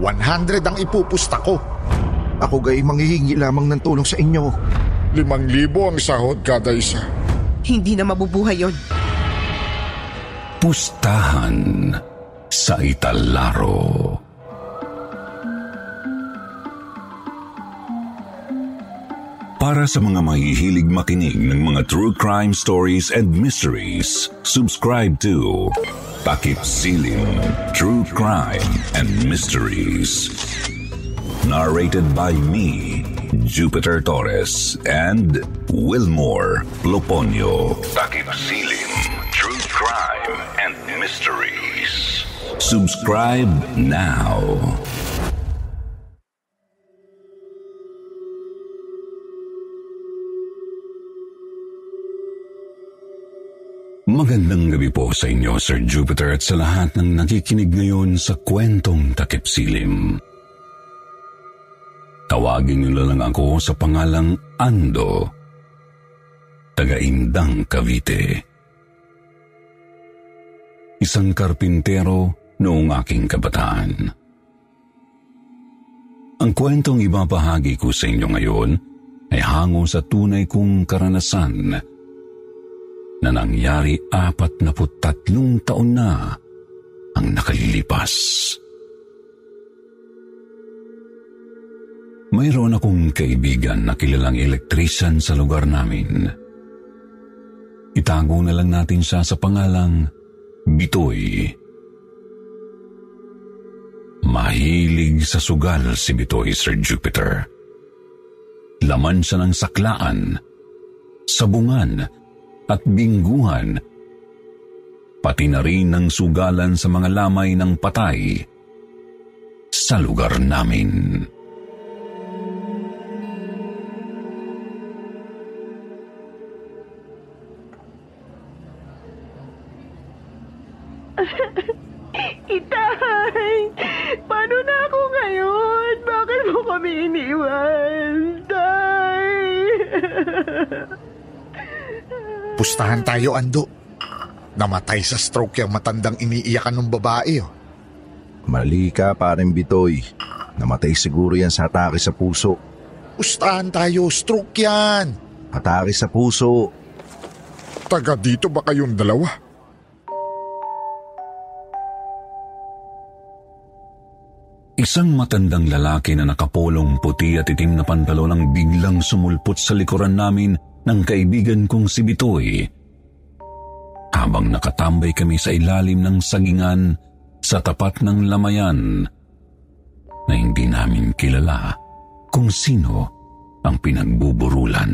100 ang ipupusta ko. Ako gay manghihingi lamang ng tulong sa inyo. Limang libo ang sahod kada isa. Hindi na mabubuhay yon. Pustahan sa Italaro. Para sa mga mahihilig makinig ng mga true crime stories and mysteries, subscribe to Takip Silim True Crime and Mysteries. Narrated by me, Jupiter Torres and Wilmore Loponio. Takip Silim True Crime and Mysteries. Subscribe now. Magandang gabi po sa inyo, Sir Jupiter, at sa lahat ng nakikinig ngayon sa kwentong takip silim. Tawagin niyo lang ako sa pangalang Ando, taga-Indang, Cavite. Isang karpintero noong aking kabataan. Ang kwentong ibabahagi ko sa inyo ngayon ay hango sa tunay kong karanasan na nangyari apat na tatlong taon na ang nakalilipas. Mayroon akong kaibigan na kilalang elektrisyan sa lugar namin. Itago na lang natin siya sa pangalang Bitoy. Mahilig sa sugal si Bitoy, Sir Jupiter. Laman siya ng saklaan, sabungan, at bingguhan, pati na rin ng sugalan sa mga lamay ng patay sa lugar namin. Itay! Paano na ako ngayon? Bakit mo kami iniwan? Tay! Pustahan tayo, Ando. Namatay sa stroke yung matandang iniiyakan ng babae. Oh. Mali ka, parang Bitoy. Namatay siguro yan sa atake sa puso. Pustahan tayo, stroke yan. Atake sa puso. Taga dito ba kayong dalawa? Isang matandang lalaki na nakapolong puti at itim na pantalon ang biglang sumulpot sa likuran namin ng kaibigan kong si Bitoy. Habang nakatambay kami sa ilalim ng sagingan sa tapat ng lamayan na hindi namin kilala kung sino ang pinagbuburulan.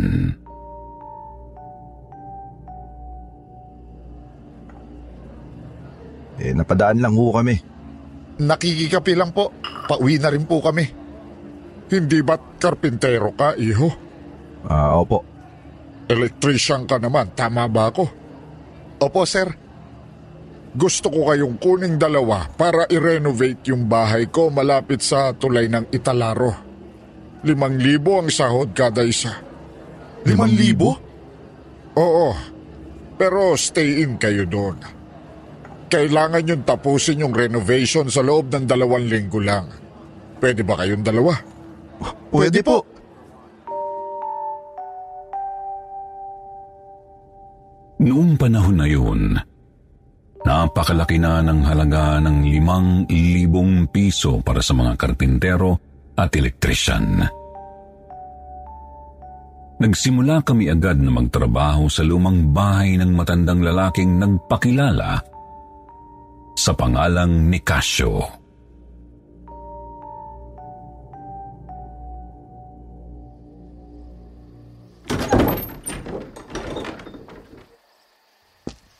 Eh, napadaan lang ho kami. Nakikikapi lang po. Pauwi na rin po kami. Hindi ba't karpintero ka, iho? Ah, opo. Electrician ka naman, tama ba ako? Opo, sir. Gusto ko kayong kuning dalawa para i-renovate yung bahay ko malapit sa tulay ng Italaro. Limang libo ang sahod kada isa. Limang libo? Oo, pero stay in kayo doon. Kailangan yung tapusin yung renovation sa loob ng dalawang linggo lang. Pwede ba kayong dalawa? Pwede po. Noong panahon na yun, napakalaki na ng halaga ng limang libong piso para sa mga karpintero at elektrisyan. Nagsimula kami agad na magtrabaho sa lumang bahay ng matandang lalaking nagpakilala sa pangalang Nicasio.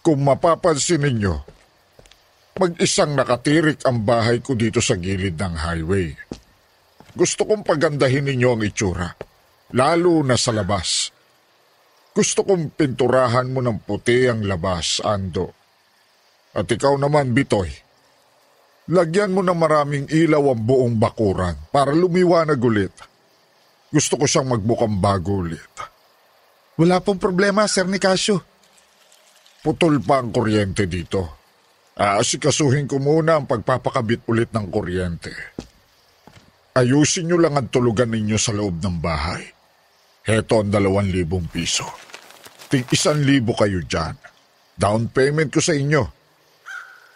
Kung mapapansin ninyo, Mag-isang nakatirik ang bahay ko dito sa gilid ng highway. Gusto kong pagandahin ninyo ang itsura, lalo na sa labas. Gusto kong pinturahan mo ng puti ang labas, Ando. At ikaw naman, Bitoy. Lagyan mo ng maraming ilaw ang buong bakuran para lumiwanag ulit. Gusto ko siyang magbukang bago ulit. Wala pong problema, Sir Nicasio. Putol pa ang kuryente dito. Aasikasuhin ko muna ang pagpapakabit ulit ng kuryente. Ayusin nyo lang ang tulugan ninyo sa loob ng bahay. Heto ang dalawang libong piso. Ting isang libo kayo dyan. Down payment ko sa inyo.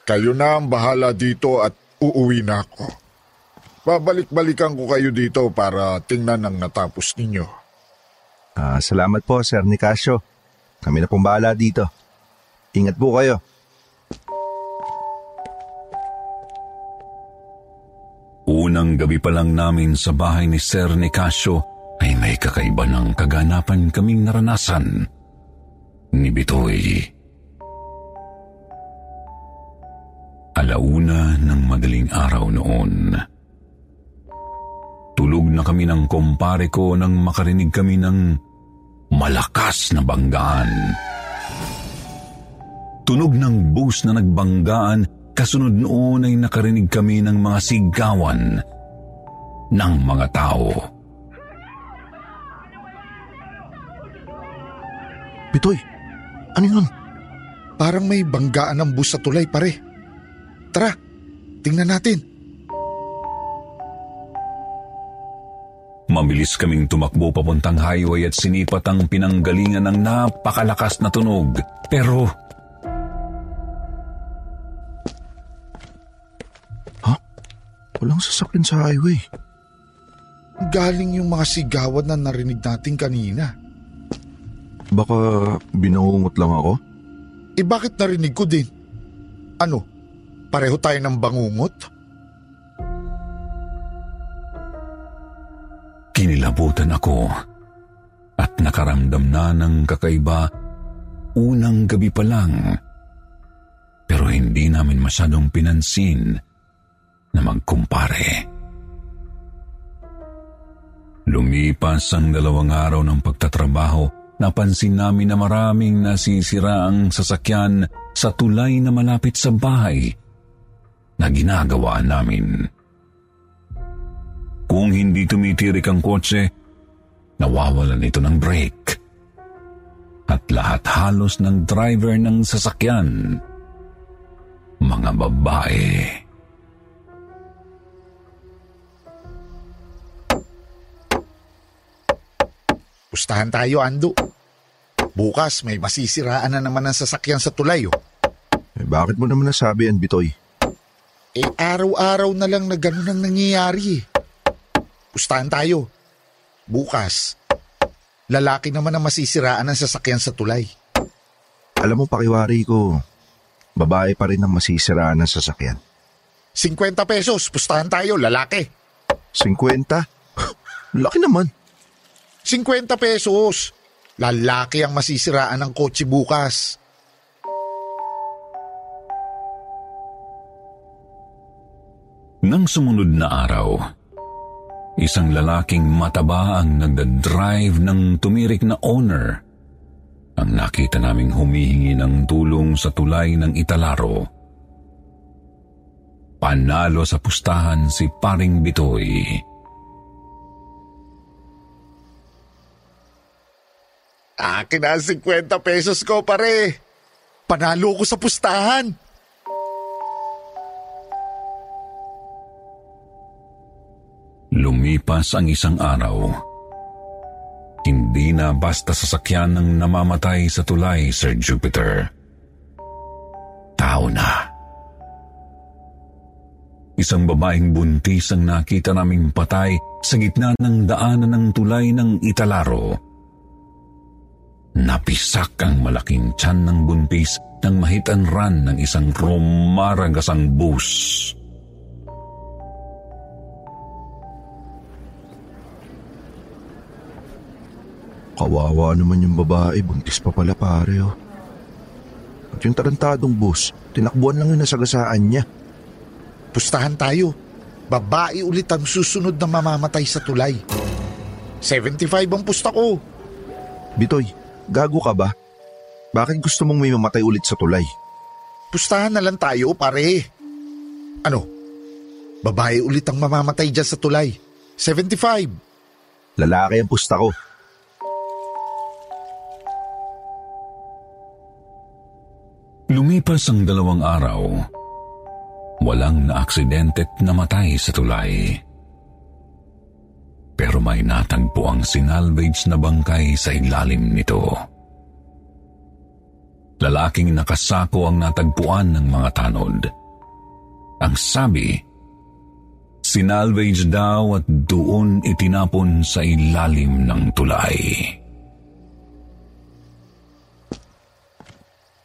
Kayo na ang bahala dito at uuwi na ako. Babalik-balikan ko kayo dito para tingnan ang natapos ninyo. Ah, salamat po, Sir Nicasio. Kami na pong bahala dito. Ingat po kayo. Unang gabi pa lang namin sa bahay ni Sir Nicasio ay may kakaiba ng kaganapan kaming naranasan ni Bitoy. Alauna ng madaling araw noon. Tulog na kami ng kumpare ko nang makarinig kami ng malakas na banggaan. Tunog ng bus na nagbanggaan Kasunod noon ay nakarinig kami ng mga sigawan ng mga tao. Bitoy, ano yun? Parang may banggaan ng bus sa tulay pare. Tara, tingnan natin. Mabilis kaming tumakbo papuntang highway at sinipat ang pinanggalingan ng napakalakas na tunog. Pero Walang sasakyan sa highway. Galing yung mga sigawan na narinig natin kanina. Baka binangungot lang ako? Eh bakit narinig ko din? Ano, pareho tayo ng bangungot? Kinilabutan ako at nakaramdam na ng kakaiba unang gabi pa lang. Pero hindi namin masyadong pinansin na magkumpare. Lumipas ang dalawang araw ng pagtatrabaho, napansin namin na maraming nasisira ang sasakyan sa tulay na malapit sa bahay na ginagawa namin. Kung hindi tumitirik ang kotse, nawawalan ito ng brake. At lahat halos ng driver ng sasakyan, mga babae. Pustahan tayo, Ando. Bukas may masisiraan na naman ang sasakyan sa tulay, oh. Eh, bakit mo naman nasabi yan, Bitoy? Eh, araw-araw na lang na ganun ang nangyayari, eh. Pustahan tayo. Bukas, lalaki naman ang masisiraan ng sasakyan sa tulay. Alam mo, pakiwari ko, babae pa rin ang masisiraan ng sasakyan. 50 pesos, pustahan tayo, lalaki. 50? Laki naman. 50 pesos. Lalaki ang masisiraan ng kotse bukas. Nang sumunod na araw, isang lalaking mataba ang nagdadrive ng tumirik na owner ang nakita naming humihingi ng tulong sa tulay ng Italaro. Panalo sa pustahan si Paring Bitoy. Akin na ang 50 pesos ko, pare. Panalo ko sa pustahan. Lumipas ang isang araw. Hindi na basta sasakyan ng namamatay sa tulay, Sir Jupiter. Tao na. Isang babaeng buntis ang nakita naming patay sa gitna ng daanan ng tulay ng Italaro. Napisak ang malaking tiyan ng buntis nang mahitan ran ng isang rumaragasang bus. Kawawa naman yung babae, buntis pa pala pare oh. At yung tarantadong bus, tinakbuhan lang yung nasagasaan niya. Pustahan tayo. Babae ulit ang susunod na mamamatay sa tulay. 75 ang pusta ko. Bitoy, gago ka ba? Bakit gusto mong may mamatay ulit sa tulay? Pustahan na lang tayo, pare. Ano? Babae ulit ang mamamatay dyan sa tulay. 75. Lalaki ang pusta ko. Lumipas ang dalawang araw. Walang naaksidente at namatay sa tulay. Pero may natagpo ang sinalvage na bangkay sa ilalim nito. Lalaking nakasako ang natagpuan ng mga tanod. Ang sabi, sinalvage daw at doon itinapon sa ilalim ng tulay.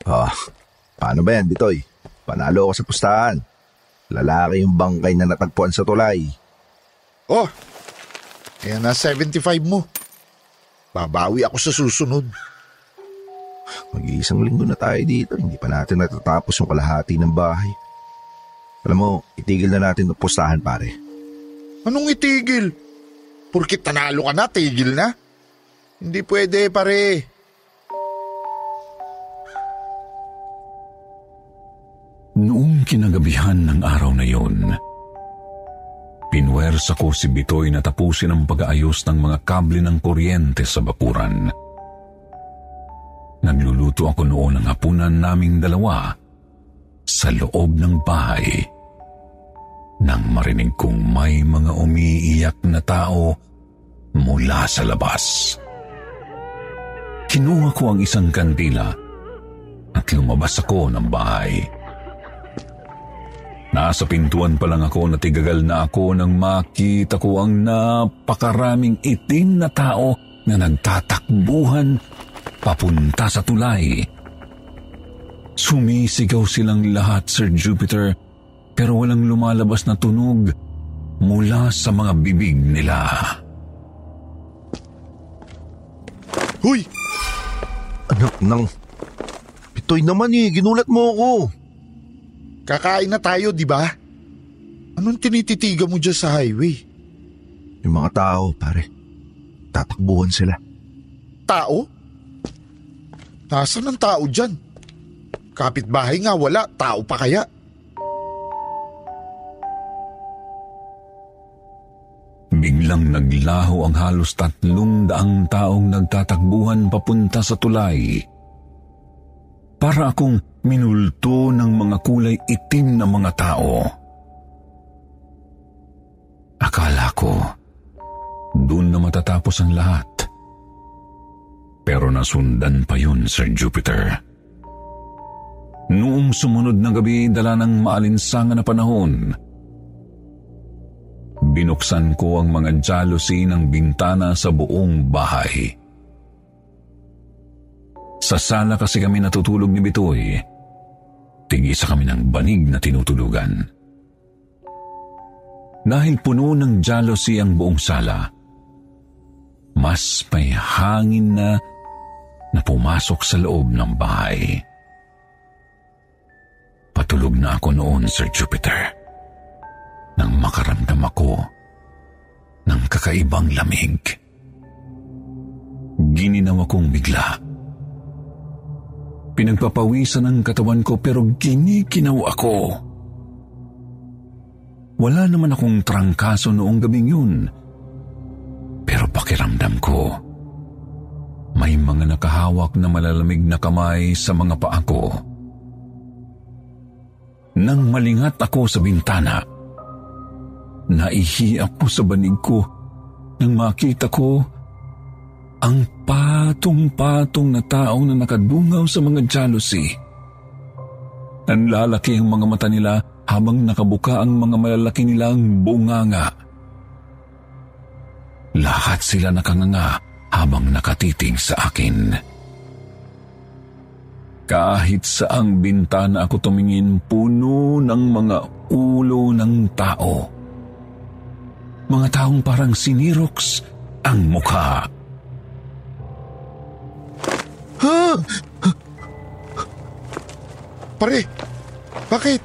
Ah, paano ba yan, Bitoy? Panalo ako sa pustahan. Lalaki yung bangkay na natagpuan sa tulay. Oh, kaya na 75 mo. Babawi ako sa susunod. Mag-iisang linggo na tayo dito. Hindi pa natin natatapos yung kalahati ng bahay. Alam mo, itigil na natin ang pustahan, pare. Anong itigil? Porkit tanalo ka na, tigil na? Hindi pwede, pare. Noong kinagabihan ng araw na yun, pinwersa ko si Bitoy na tapusin ang pag-aayos ng mga kable ng kuryente sa bakuran. Nagluluto ako noon ng hapunan naming dalawa sa loob ng bahay. Nang marinig kong may mga umiiyak na tao mula sa labas. Kinuha ko ang isang kandila at lumabas ako ng bahay. Nasa pintuan pa lang ako natigagal na ako nang makita ko ang napakaraming itim na tao na nagtatakbuhan papunta sa tulay. Sumisigaw silang lahat, Sir Jupiter, pero walang lumalabas na tunog mula sa mga bibig nila. Huy! Anak ng... Bitoy naman eh, ginulat mo ako. Kakain na tayo, di ba? Anong tinititiga mo dyan sa highway? Yung mga tao, pare. Tatakbuhan sila. Tao? Nasaan ang tao dyan? Kapitbahay nga wala, tao pa kaya? Biglang naglaho ang halos tatlong daang taong nagtatakbuhan papunta sa tulay. Para akong minulto ng mga kulay itim na mga tao. Akala ko, doon na matatapos ang lahat. Pero nasundan pa yun, Sir Jupiter. Noong sumunod na gabi, dala ng maalinsangan na panahon, binuksan ko ang mga jealousy ng bintana sa buong bahay. Sa sala kasi kami natutulog ni Bitoy. Tigisa kami ng banig na tinutulugan. Dahil puno ng jealousy ang buong sala, mas may hangin na na pumasok sa loob ng bahay. Patulog na ako noon, Sir Jupiter, nang makaramdam ako ng kakaibang lamig. Gininaw akong bigla. Pinagpapawisan ang katawan ko pero ginikinaw ako. Wala naman akong trangkaso noong gabing yun. Pero pakiramdam ko, may mga nakahawak na malalamig na kamay sa mga paa ko. Nang malingat ako sa bintana, naihi ako sa banig ko nang makita ko ang patong-patong na taong na nakadungaw sa mga jealousy. Nanlalaki ang mga mata nila habang nakabuka ang mga malalaki nilang bunganga. Lahat sila nakanganga habang nakatitig sa akin. Kahit saang bintana ako tumingin, puno ng mga ulo ng tao. Mga taong parang siniroks ang mukha. Pare, bakit?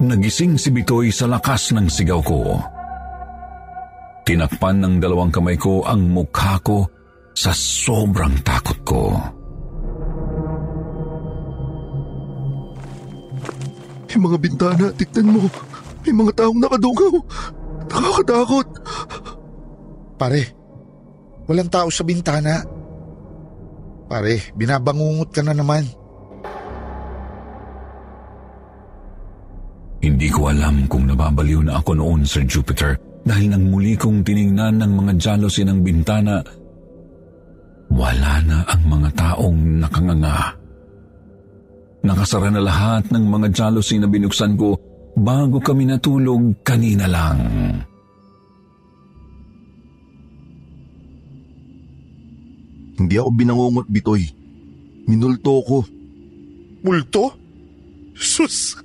Nagising si Bitoy sa lakas ng sigaw ko. Tinakpan ng dalawang kamay ko ang mukha ko sa sobrang takot ko. Yung mga bintana, tignan mo. May mga taong nakadungaw. Nakakatakot. Pare, walang tao sa bintana. Pare, binabangungot ka na naman. Hindi ko alam kung nababaliw na ako noon, Sir Jupiter, dahil nang muli kong tiningnan ng mga jalousy ng bintana, wala na ang mga taong nakanganga. Nakasara na lahat ng mga jalousy na binuksan ko bago kami natulog kanina lang. Hindi ako binangungot, Bitoy. Minulto ko. Multo? Sus!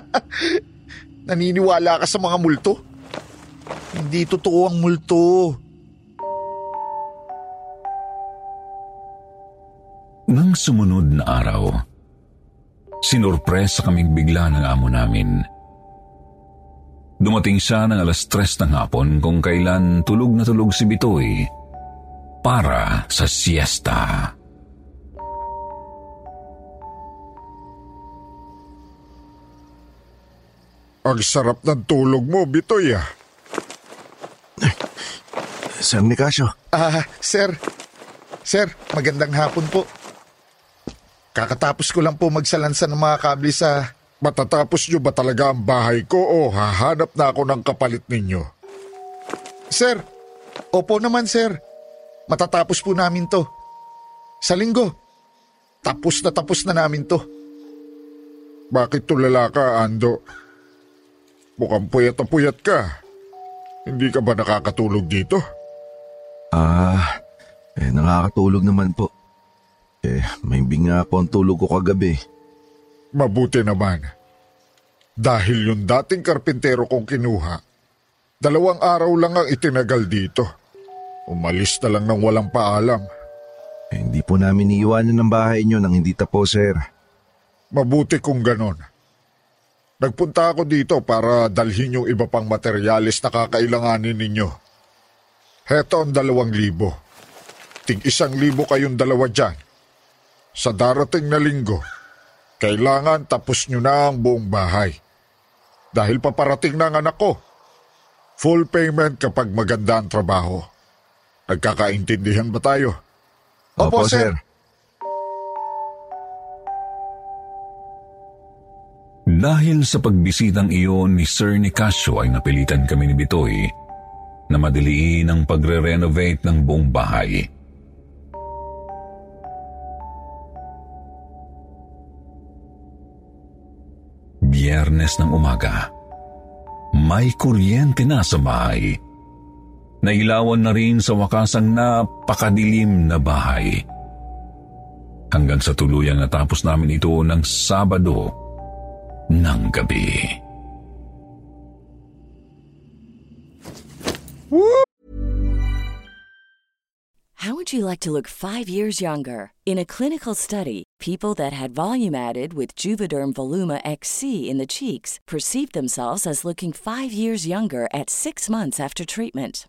Naniniwala ka sa mga multo? Hindi totoo ang multo. Nang sumunod na araw, sinurpresa kaming bigla ng amo namin. Dumating siya ng alas tres ng hapon kung kailan tulog na tulog si Bitoy para sa siesta. Ang sarap ng tulog mo, Bitoy ah. Sir Nicasio, Ah, sir. Sir, magandang hapon po. Kakatapos ko lang po magsalansan ng mga kable sa... Matatapos nyo ba talaga ang bahay ko o hahanap na ako ng kapalit ninyo? Sir, opo naman sir. Matatapos po namin to. Sa linggo. Tapos na tapos na namin to. Bakit tulala ka, Ando? Mukhang puyat na puyat ka. Hindi ka ba nakakatulog dito? ah, eh nakakatulog naman po. Eh, may binga po ang tulog ko kagabi. Mabuti naman. Dahil yung dating karpintero kong kinuha, dalawang araw lang ang itinagal dito. Umalis na lang ng walang paalam. Eh, hindi po namin iiwanan ng bahay nyo nang hindi tapo, sir. Mabuti kung ganon. Nagpunta ako dito para dalhin yung iba pang materyales na kakailanganin ninyo. Heto ang dalawang libo. Tig isang libo kayong dalawa dyan. Sa darating na linggo, kailangan tapos nyo na ang buong bahay. Dahil paparating na ang anak ko. Full payment kapag maganda ang trabaho. Nagkakaintindihan ba tayo? Opo, sir. Dahil sa pagbisitang iyon ni Sir Nicasio ay napilitan kami ni Bitoy na madiliin ang pagre-renovate ng buong bahay. Biyernes ng umaga, may kuryente na sa bahay. Nailawan na rin sa wakas ang napakadilim na bahay. Hanggang sa tuluyang natapos namin ito ng Sabado ng gabi. How would you like to look five years younger? In a clinical study, people that had volume added with Juvederm Voluma XC in the cheeks perceived themselves as looking five years younger at six months after treatment.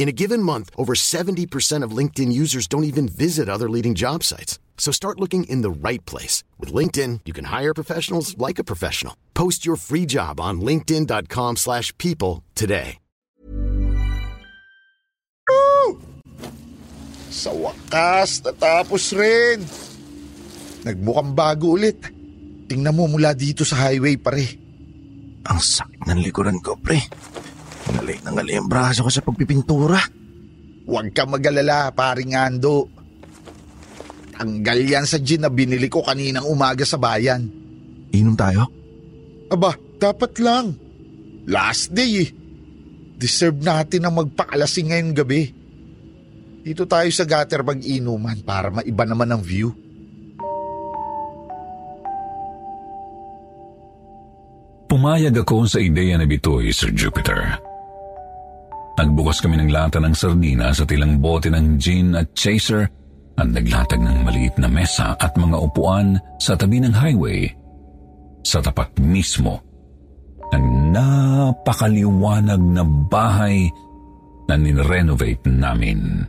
In a given month, over 70% of LinkedIn users don't even visit other leading job sites. So start looking in the right place. With LinkedIn, you can hire professionals like a professional. Post your free job on linkedin.com slash people today. Sa wakas, natapos rin. Nagmukhang bago ulit. Tingnan mo mula dito sa highway pare. Ang sakit ng likuran ko, pre. Ngalay na ngalay ang braso ko sa pagpipintura. Huwag ka magalala, paring Ando. Tanggal yan sa gin na binili ko kaninang umaga sa bayan. Inom tayo? Aba, dapat lang. Last day eh. Deserve natin na magpakalasing ngayong gabi. Dito tayo sa gutter mag-inuman para maiba naman ang view. Pumayag ako sa ideya na bitoy, Sir Jupiter. Nagbukas kami ng lata ng sardina sa tilang bote ng gin at chaser at naglatag ng maliit na mesa at mga upuan sa tabi ng highway sa tapat mismo ng napakaliwanag na bahay na nirenovate namin.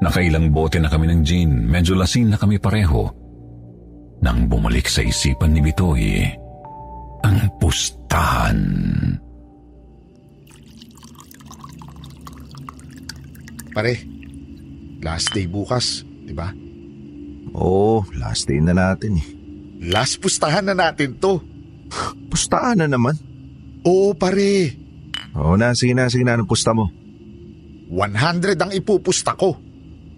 Nakailang bote na kami ng gin, medyo lasing na kami pareho nang bumalik sa isipan ni Bitoy ang pustahan. Pare, last day bukas, di ba? Oo, last day na natin eh. Last pustahan na natin to. Pustahan na naman. Oo pare, Oo na, sige na, sige na. Anong pusta mo? 100 ang ipupusta ko.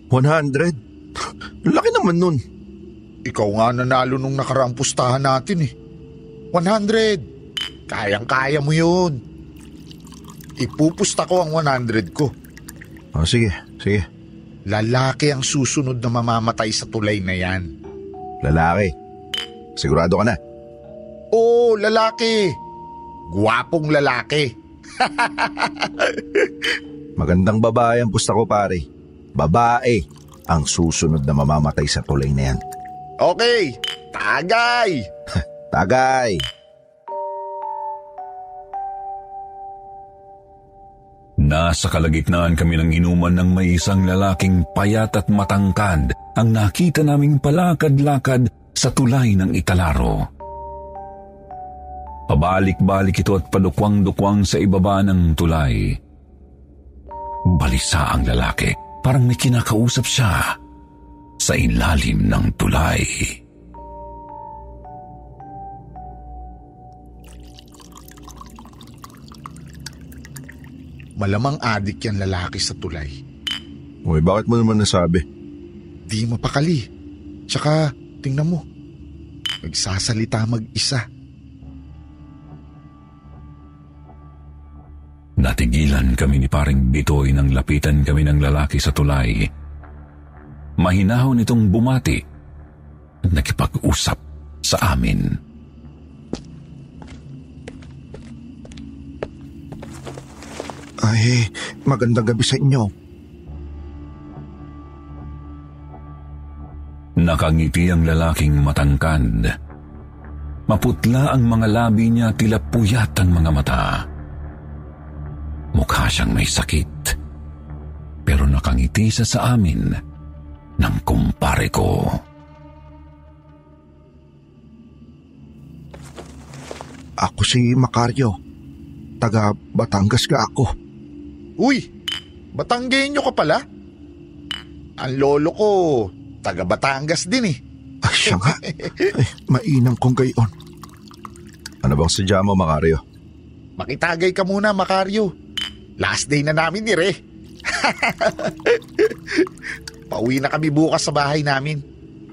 100? Laki naman nun. Ikaw nga nanalo nung nakaraang pustahan natin eh. 100. Kayang-kaya mo yun. Ipupusta ko ang 100 ko. O sige, sige. Lalaki ang susunod na mamamatay sa tulay na yan. Lalaki. Sigurado ka na. Oo, lalaki. Guwapong lalaki. Magandang babae ang pusta ko pare. Babae ang susunod na mamamatay sa tulay na yan. Okay, tagay. Tagay! Nasa kalagitnaan kami ng inuman ng may isang lalaking payat at matangkad ang nakita naming palakad-lakad sa tulay ng italaro. Pabalik-balik ito at padukwang-dukwang sa ibaba ng tulay. Balisa ang lalaki, parang may kinakausap siya sa ilalim ng tulay. Malamang adik yan lalaki sa tulay. Uy, bakit mo naman nasabi? Di mapakali. Tsaka, tingnan mo. Nagsasalita mag-isa. Natigilan kami ni paring Bitoy nang lapitan kami ng lalaki sa tulay. Mahinahon itong bumati at nakipag-usap sa amin. Ay, magandang gabi sa inyo. Nakangiti ang lalaking matangkad. Maputla ang mga labi niya, tila puyat ang mga mata. Mukha siyang may sakit. Pero nakangiti siya sa amin ng kumpare ko. Ako si Macario. Taga Batangas ka ako. Uy, Batanggenyo ka pala? Ang lolo ko, taga Batangas din eh. Ay, siya nga. Ay, mainam kong gayon. Ano bang sadya mo, Macario? Makitagay ka muna, Makaryo. Last day na namin ni Re. Pauwi na kami bukas sa bahay namin.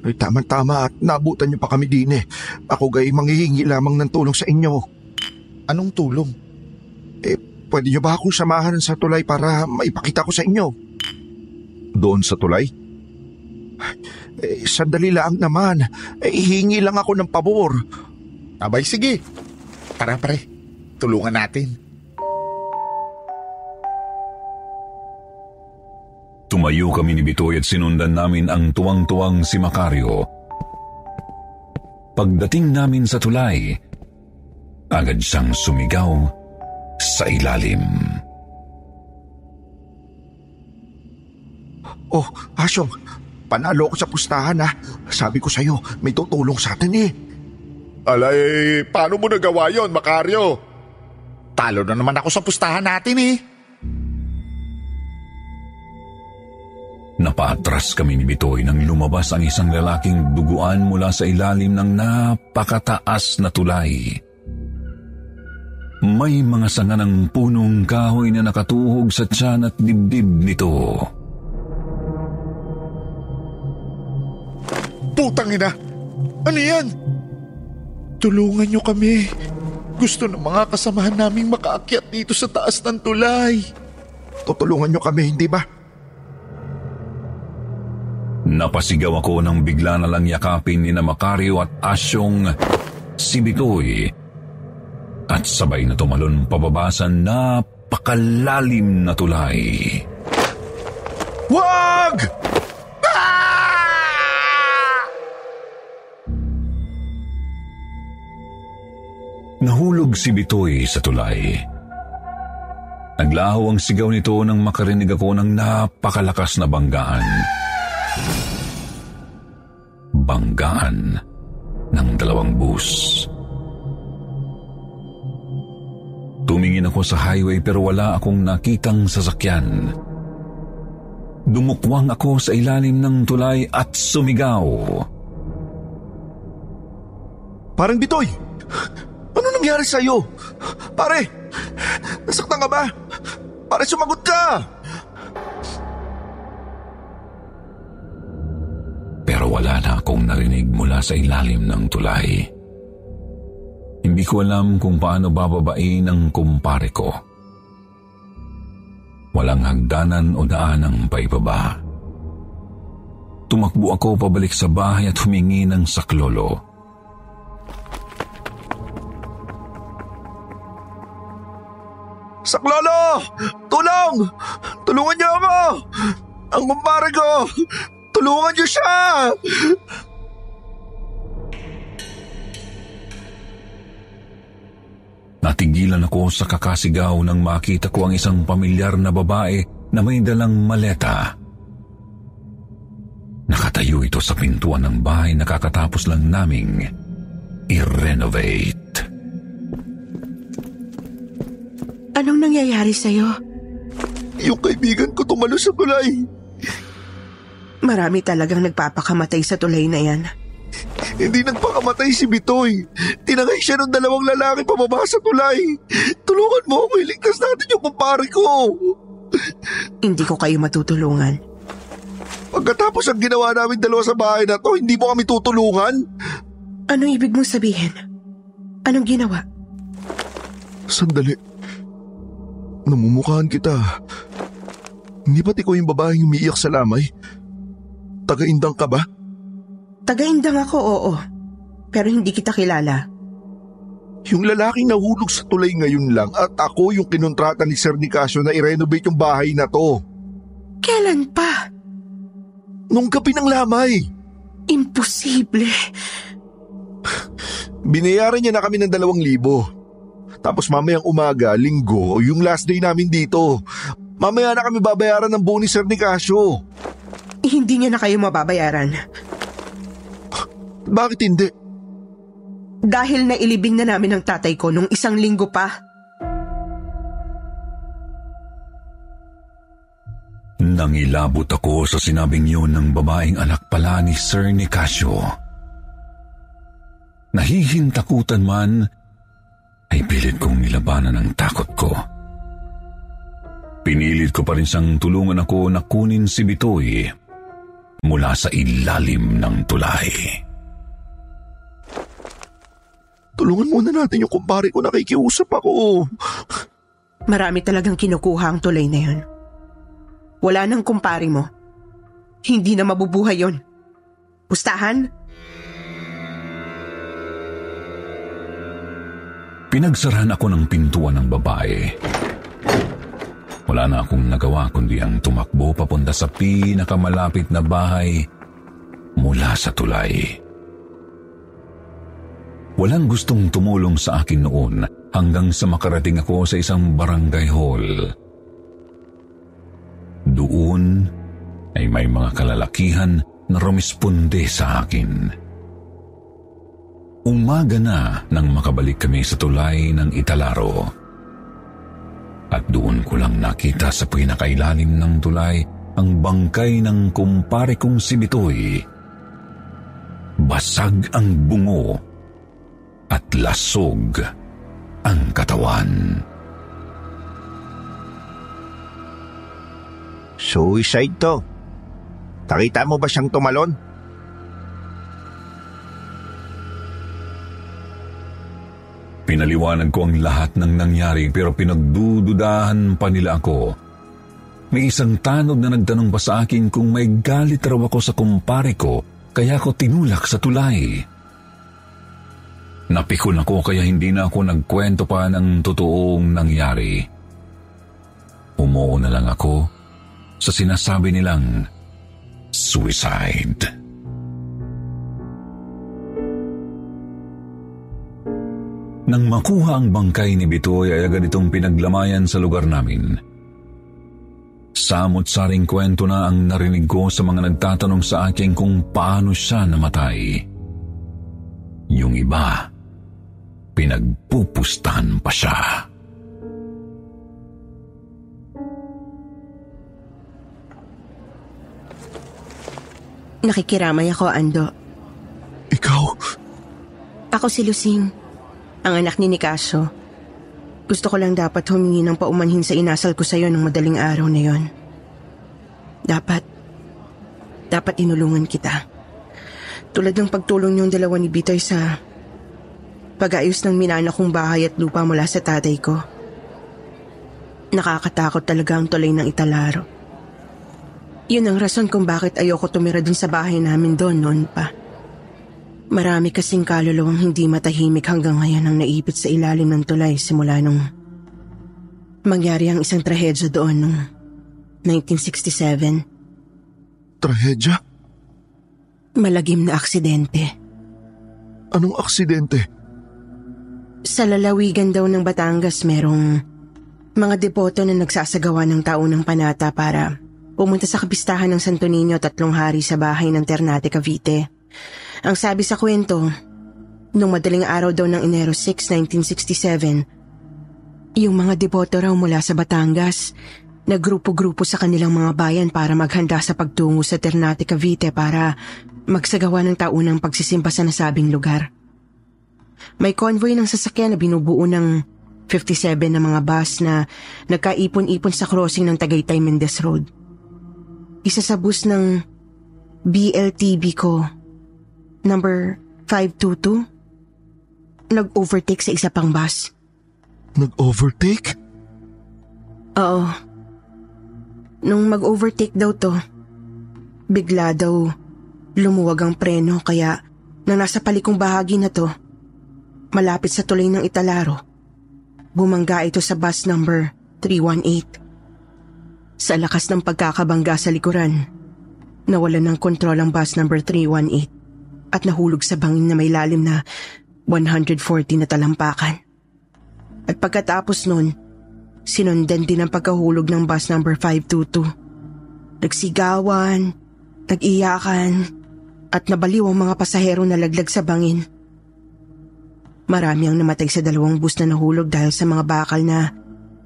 Ay, tama-tama at nabutan niyo pa kami din eh. Ako gay manghihingi lamang ng tulong sa inyo. Anong tulong? Eh, pwede niyo ba akong samahan sa tulay para maipakita ko sa inyo? Doon sa tulay? Eh, sandali lang naman. Eh, hihingi lang ako ng pabor. Abay, sige. Tara pre, tulungan natin. Tumayo kami ni Bitoy at sinundan namin ang tuwang-tuwang si Macario. Pagdating namin sa tulay, agad siyang sumigaw sa ilalim. Oh, Asyong, panalo ko sa pustahan ha. Sabi ko sa'yo, may tutulong sa atin eh. Alay, paano mo nagawa yon, Makaryo? Talo na naman ako sa pustahan natin eh. Napaatras kami ni Bitoy nang lumabas ang isang lalaking duguan mula sa ilalim ng napakataas na tulay. May mga sanga ng punong kahoy na nakatuhog sa tiyan at dibdib nito. Putang ina! Ano yan? Tulungan nyo kami. Gusto ng mga kasamahan naming makaakyat dito sa taas ng tulay. Tutulungan nyo kami, hindi ba? Napasigaw ako nang bigla na lang yakapin ni na Macario at Asyong si Bitoy at sabay na tumalon pababa sa napakalalim na tulay. Wag! Nahulog si Bitoy sa tulay. Naglaho ang sigaw nito nang makarinig ako ng napakalakas na banggaan. Banggaan ng dalawang bus. Tumingin ako sa highway pero wala akong nakitang sasakyan. Dumukwang ako sa ilalim ng tulay at sumigaw. Parang Bitoy! Ano nangyari sa'yo? Pare! Nasaktan ka ba? Pare, sumagot ka! Pero wala na akong narinig mula sa ilalim ng tulay. Hindi ko alam kung paano bababain ang kumpare ko. Walang hagdanan o daanang paibaba. Tumakbo ako pabalik sa bahay at humingi ng saklolo. Saklolo! Tulong! Tulungan niyo ako! Ang kumpare ko! Tulungan niyo siya! Natigilan ako sa kakasigaw nang makita ko ang isang pamilyar na babae na may dalang maleta. Nakatayo ito sa pintuan ng bahay na kakatapos lang naming i-renovate. Anong nangyayari sa'yo? Yung kaibigan ko tumalo sa tulay. Marami talagang nagpapakamatay sa tulay na yan. Hindi nagpakamatay si Bitoy. Tinangay siya ng dalawang lalaki pababa sa tulay. Tulungan mo ako, iligtas natin yung kumpare ko. Hindi ko kayo matutulungan. Pagkatapos ang ginawa namin dalawa sa bahay na to, hindi mo kami tutulungan? Anong ibig mong sabihin? Anong ginawa? Sandali. Namumukhaan kita. Hindi ba't ikaw yung babaeng umiiyak sa lamay? Taga-indang ka ba? Taga-indang ako, oo. Pero hindi kita kilala. Yung lalaking nahulog sa tulay ngayon lang at ako yung kinontrata ni Sir Nicasio na i-renovate yung bahay na to. Kailan pa? Nung gabi ng lamay. Imposible. Binayaran niya na kami ng dalawang libo. Tapos mamayang umaga, linggo, yung last day namin dito. Mamaya na kami babayaran ng ni Sir Nicasio. Hindi niya na kayo mababayaran. Bakit hindi? Dahil nailibing na namin ang tatay ko nung isang linggo pa. Nangilabot ako sa sinabing yun ng babaeng anak pala ni Sir Nicasio. Nahihintakutan man, ay pilit kong nilabanan ang takot ko. Pinilit ko pa rin siyang tulungan ako na kunin si Bitoy mula sa ilalim ng tulay. Tulungan muna natin yung kumpare ko nakikiusap ako. Marami talagang kinukuha ang tulay na yun. Wala nang kumpare mo. Hindi na mabubuhay yon. Pustahan? Pinagsarahan ako ng pintuan ng babae. Wala na akong nagawa kundi ang tumakbo papunta sa pinakamalapit na bahay mula sa tulay. Walang gustong tumulong sa akin noon hanggang sa makarating ako sa isang barangay hall. Doon, ay may mga kalalakihan na rumisponde sa akin. Umaga na nang makabalik kami sa tulay ng Italaro. At doon ko lang nakita sa pinakailalim ng tulay ang bangkay ng kumpare kong si Bitoy. Basag ang bungo at lasog ang katawan. Suicide to. Nakita mo ba siyang tumalon? Pinaliwanag ko ang lahat ng nangyari pero pinagdududahan pa nila ako. May isang tanod na nagtanong pa sa akin kung may galit raw ako sa kumpare ko kaya ko tinulak sa tulay. Napikon ako kaya hindi na ako nagkwento pa ng totoong nangyari. Umuo na lang ako sa sinasabi nilang suicide. Nang makuha ang bangkay ni Bitoy ay agad itong pinaglamayan sa lugar namin. Samot-saring kwento na ang narinig ko sa mga nagtatanong sa akin kung paano siya namatay. Yung iba, pinagpupustahan pa siya. Nakikiramay ako, Ando. Ikaw? Ako si Lucing, ang anak ni Nicasio. Gusto ko lang dapat humingi ng paumanhin sa inasal ko sa'yo ng madaling araw na yon. Dapat, dapat inulungan kita. Tulad ng pagtulong niyong dalawa ni Bitoy sa pag-ayos ng minana kong bahay at lupa mula sa tatay ko. Nakakatakot talaga ang tulay ng italaro. Yun ang rason kung bakit ayoko tumira dun sa bahay namin doon noon pa. Marami kasing kaluluwang hindi matahimik hanggang ngayon ang naipit sa ilalim ng tulay simula nung mangyari ang isang trahedya doon nung 1967. Trahedya? Malagim na aksidente. Anong aksidente? Sa lalawigan daw ng Batangas merong mga depoto na nagsasagawa ng taunang panata para pumunta sa kapistahan ng Santo Niño tatlong hari sa bahay ng Ternate, Cavite. Ang sabi sa kwento, nung madaling araw daw ng Enero 6, 1967, yung mga deboto raw mula sa Batangas, naggrupo-grupo sa kanilang mga bayan para maghanda sa pagtungo sa Ternate, Cavite para magsagawa ng taunang pagsisimba sa nasabing lugar. May convoy ng sasakyan na binubuo ng 57 na mga bus na nagkaipon-ipon sa crossing ng Tagaytay Mendez Road. Isa sa bus ng BLTB ko, number 522, nag-overtake sa isa pang bus. Nag-overtake? Oo. Nung mag-overtake daw to, bigla daw lumuwag ang preno kaya nang nasa palikong bahagi na to, malapit sa tulay ng Italaro, bumangga ito sa bus number 318. Sa lakas ng pagkakabangga sa likuran, nawalan ng kontrol ang bus number 318 at nahulog sa bangin na may lalim na 140 na talampakan. At pagkatapos nun, sinundan din ang pagkahulog ng bus number 522. Nagsigawan, nag-iyakan, at nabaliw ang mga pasahero na laglag sa bangin. Marami ang namatay sa dalawang bus na nahulog dahil sa mga bakal na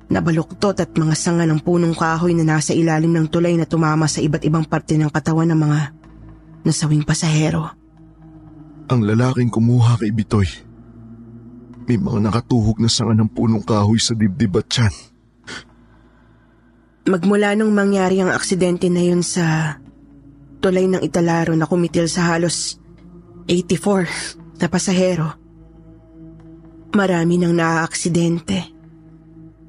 nabaluktot at mga sanga ng punong kahoy na nasa ilalim ng tulay na tumama sa iba't ibang parte ng katawan ng mga nasawing pasahero. Ang lalaking kumuha kay Bitoy. May mga nakatuhog na sanga ng punong kahoy sa dibdib at tiyan. Magmula nung mangyari ang aksidente na yun sa tulay ng Italaro na kumitil sa halos 84 na pasahero, marami nang naaaksidente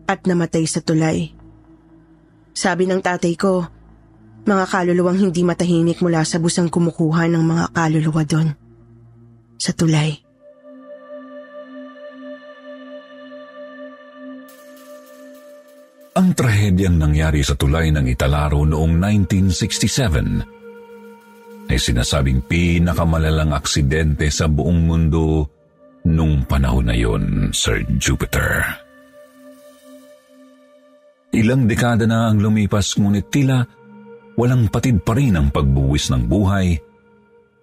at namatay sa tulay. Sabi ng tatay ko, mga kaluluwang hindi matahimik mula sa busang kumukuha ng mga kaluluwa doon. Sa tulay. Ang trahedyang nangyari sa tulay ng Italaro noong 1967 ay sinasabing pinakamalalang aksidente sa buong mundo nung panahon na yon, Sir Jupiter. Ilang dekada na ang lumipas ngunit tila walang patid pa rin ang pagbuwis ng buhay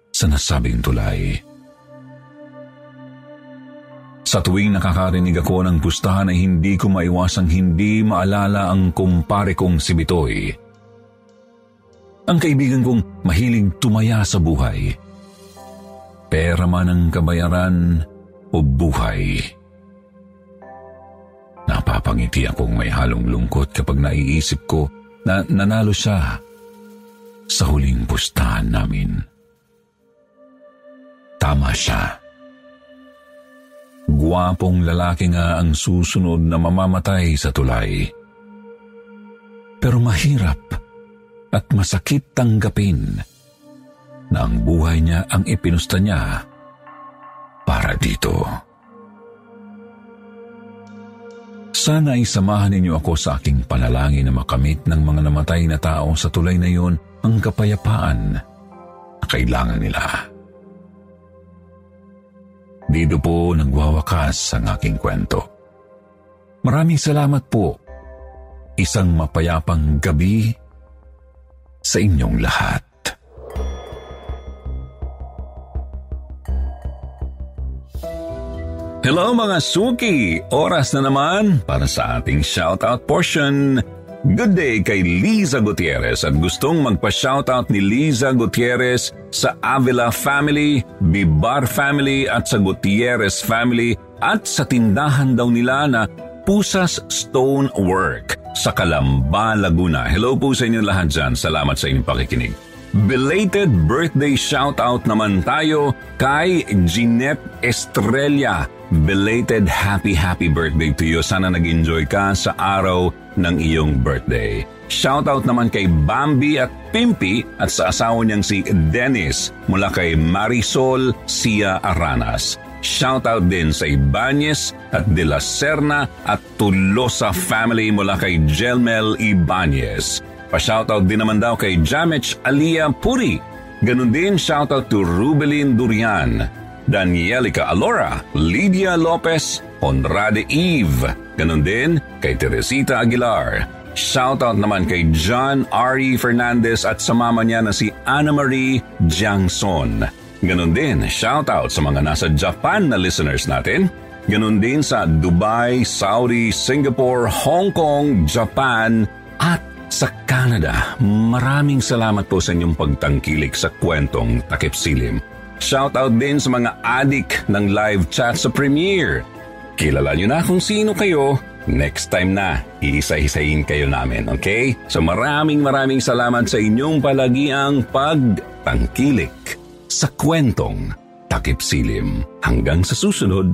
sa nasabing tulay. Sa tuwing nakakarinig ako ng pustahan ay hindi ko maiwasang hindi maalala ang kumpare kong si Bitoy. Ang kaibigan kong mahilig tumaya sa buhay. Pera man ang kabayaran o buhay. Napapangiti akong may halong lungkot kapag naiisip ko na nanalo siya sa huling pustahan namin. Tama siya. Guwapong lalaki nga ang susunod na mamamatay sa tulay. Pero mahirap at masakit tanggapin na ang buhay niya ang ipinusta niya para dito. Sana ay samahan ninyo ako sa aking panalangin na makamit ng mga namatay na tao sa tulay na iyon ang kapayapaan na kailangan nila. Dito po nagwawakas ang aking kwento. Maraming salamat po. Isang mapayapang gabi sa inyong lahat. Hello mga suki! Oras na naman para sa ating shoutout portion Good day kay Liza Gutierrez at gustong magpa-shoutout ni Liza Gutierrez sa Avila family, Bibar family at sa Gutierrez family at sa tindahan daw nila na Pusas Stone Work sa Calamba, Laguna. Hello po sa inyo lahat dyan. Salamat sa inyong pakikinig. Belated birthday shoutout naman tayo kay Jeanette Estrella. Belated happy happy birthday to you. Sana nag-enjoy ka sa araw ng iyong birthday. Shoutout naman kay Bambi at Pimpi at sa asawa niyang si Dennis mula kay Marisol Sia Aranas. Shoutout din sa Ibanez at De La Serna at Tulosa family mula kay Jelmel Ibanez. Pa-shoutout din naman daw kay Jamech Alia Puri. Ganon din shoutout to Rubelin Durian, Danielica Alora, Lydia Lopez, Honrade Eve. Ganon din kay Teresita Aguilar. Shoutout naman kay John Ari Fernandez at sa mama niya na si Anna Marie Jiangson. Ganon din, shoutout sa mga nasa Japan na listeners natin. Ganon din sa Dubai, Saudi, Singapore, Hong Kong, Japan at sa Canada. Maraming salamat po sa inyong pagtangkilik sa kwentong Takip Silim. Shoutout din sa mga adik ng live chat sa Premiere. Kilala nyo na kung sino kayo. Next time na, iisa-isahin kayo namin, okay? So maraming maraming salamat sa inyong palagiang pagtangkilik sa kwentong Takip Silim. Hanggang sa susunod,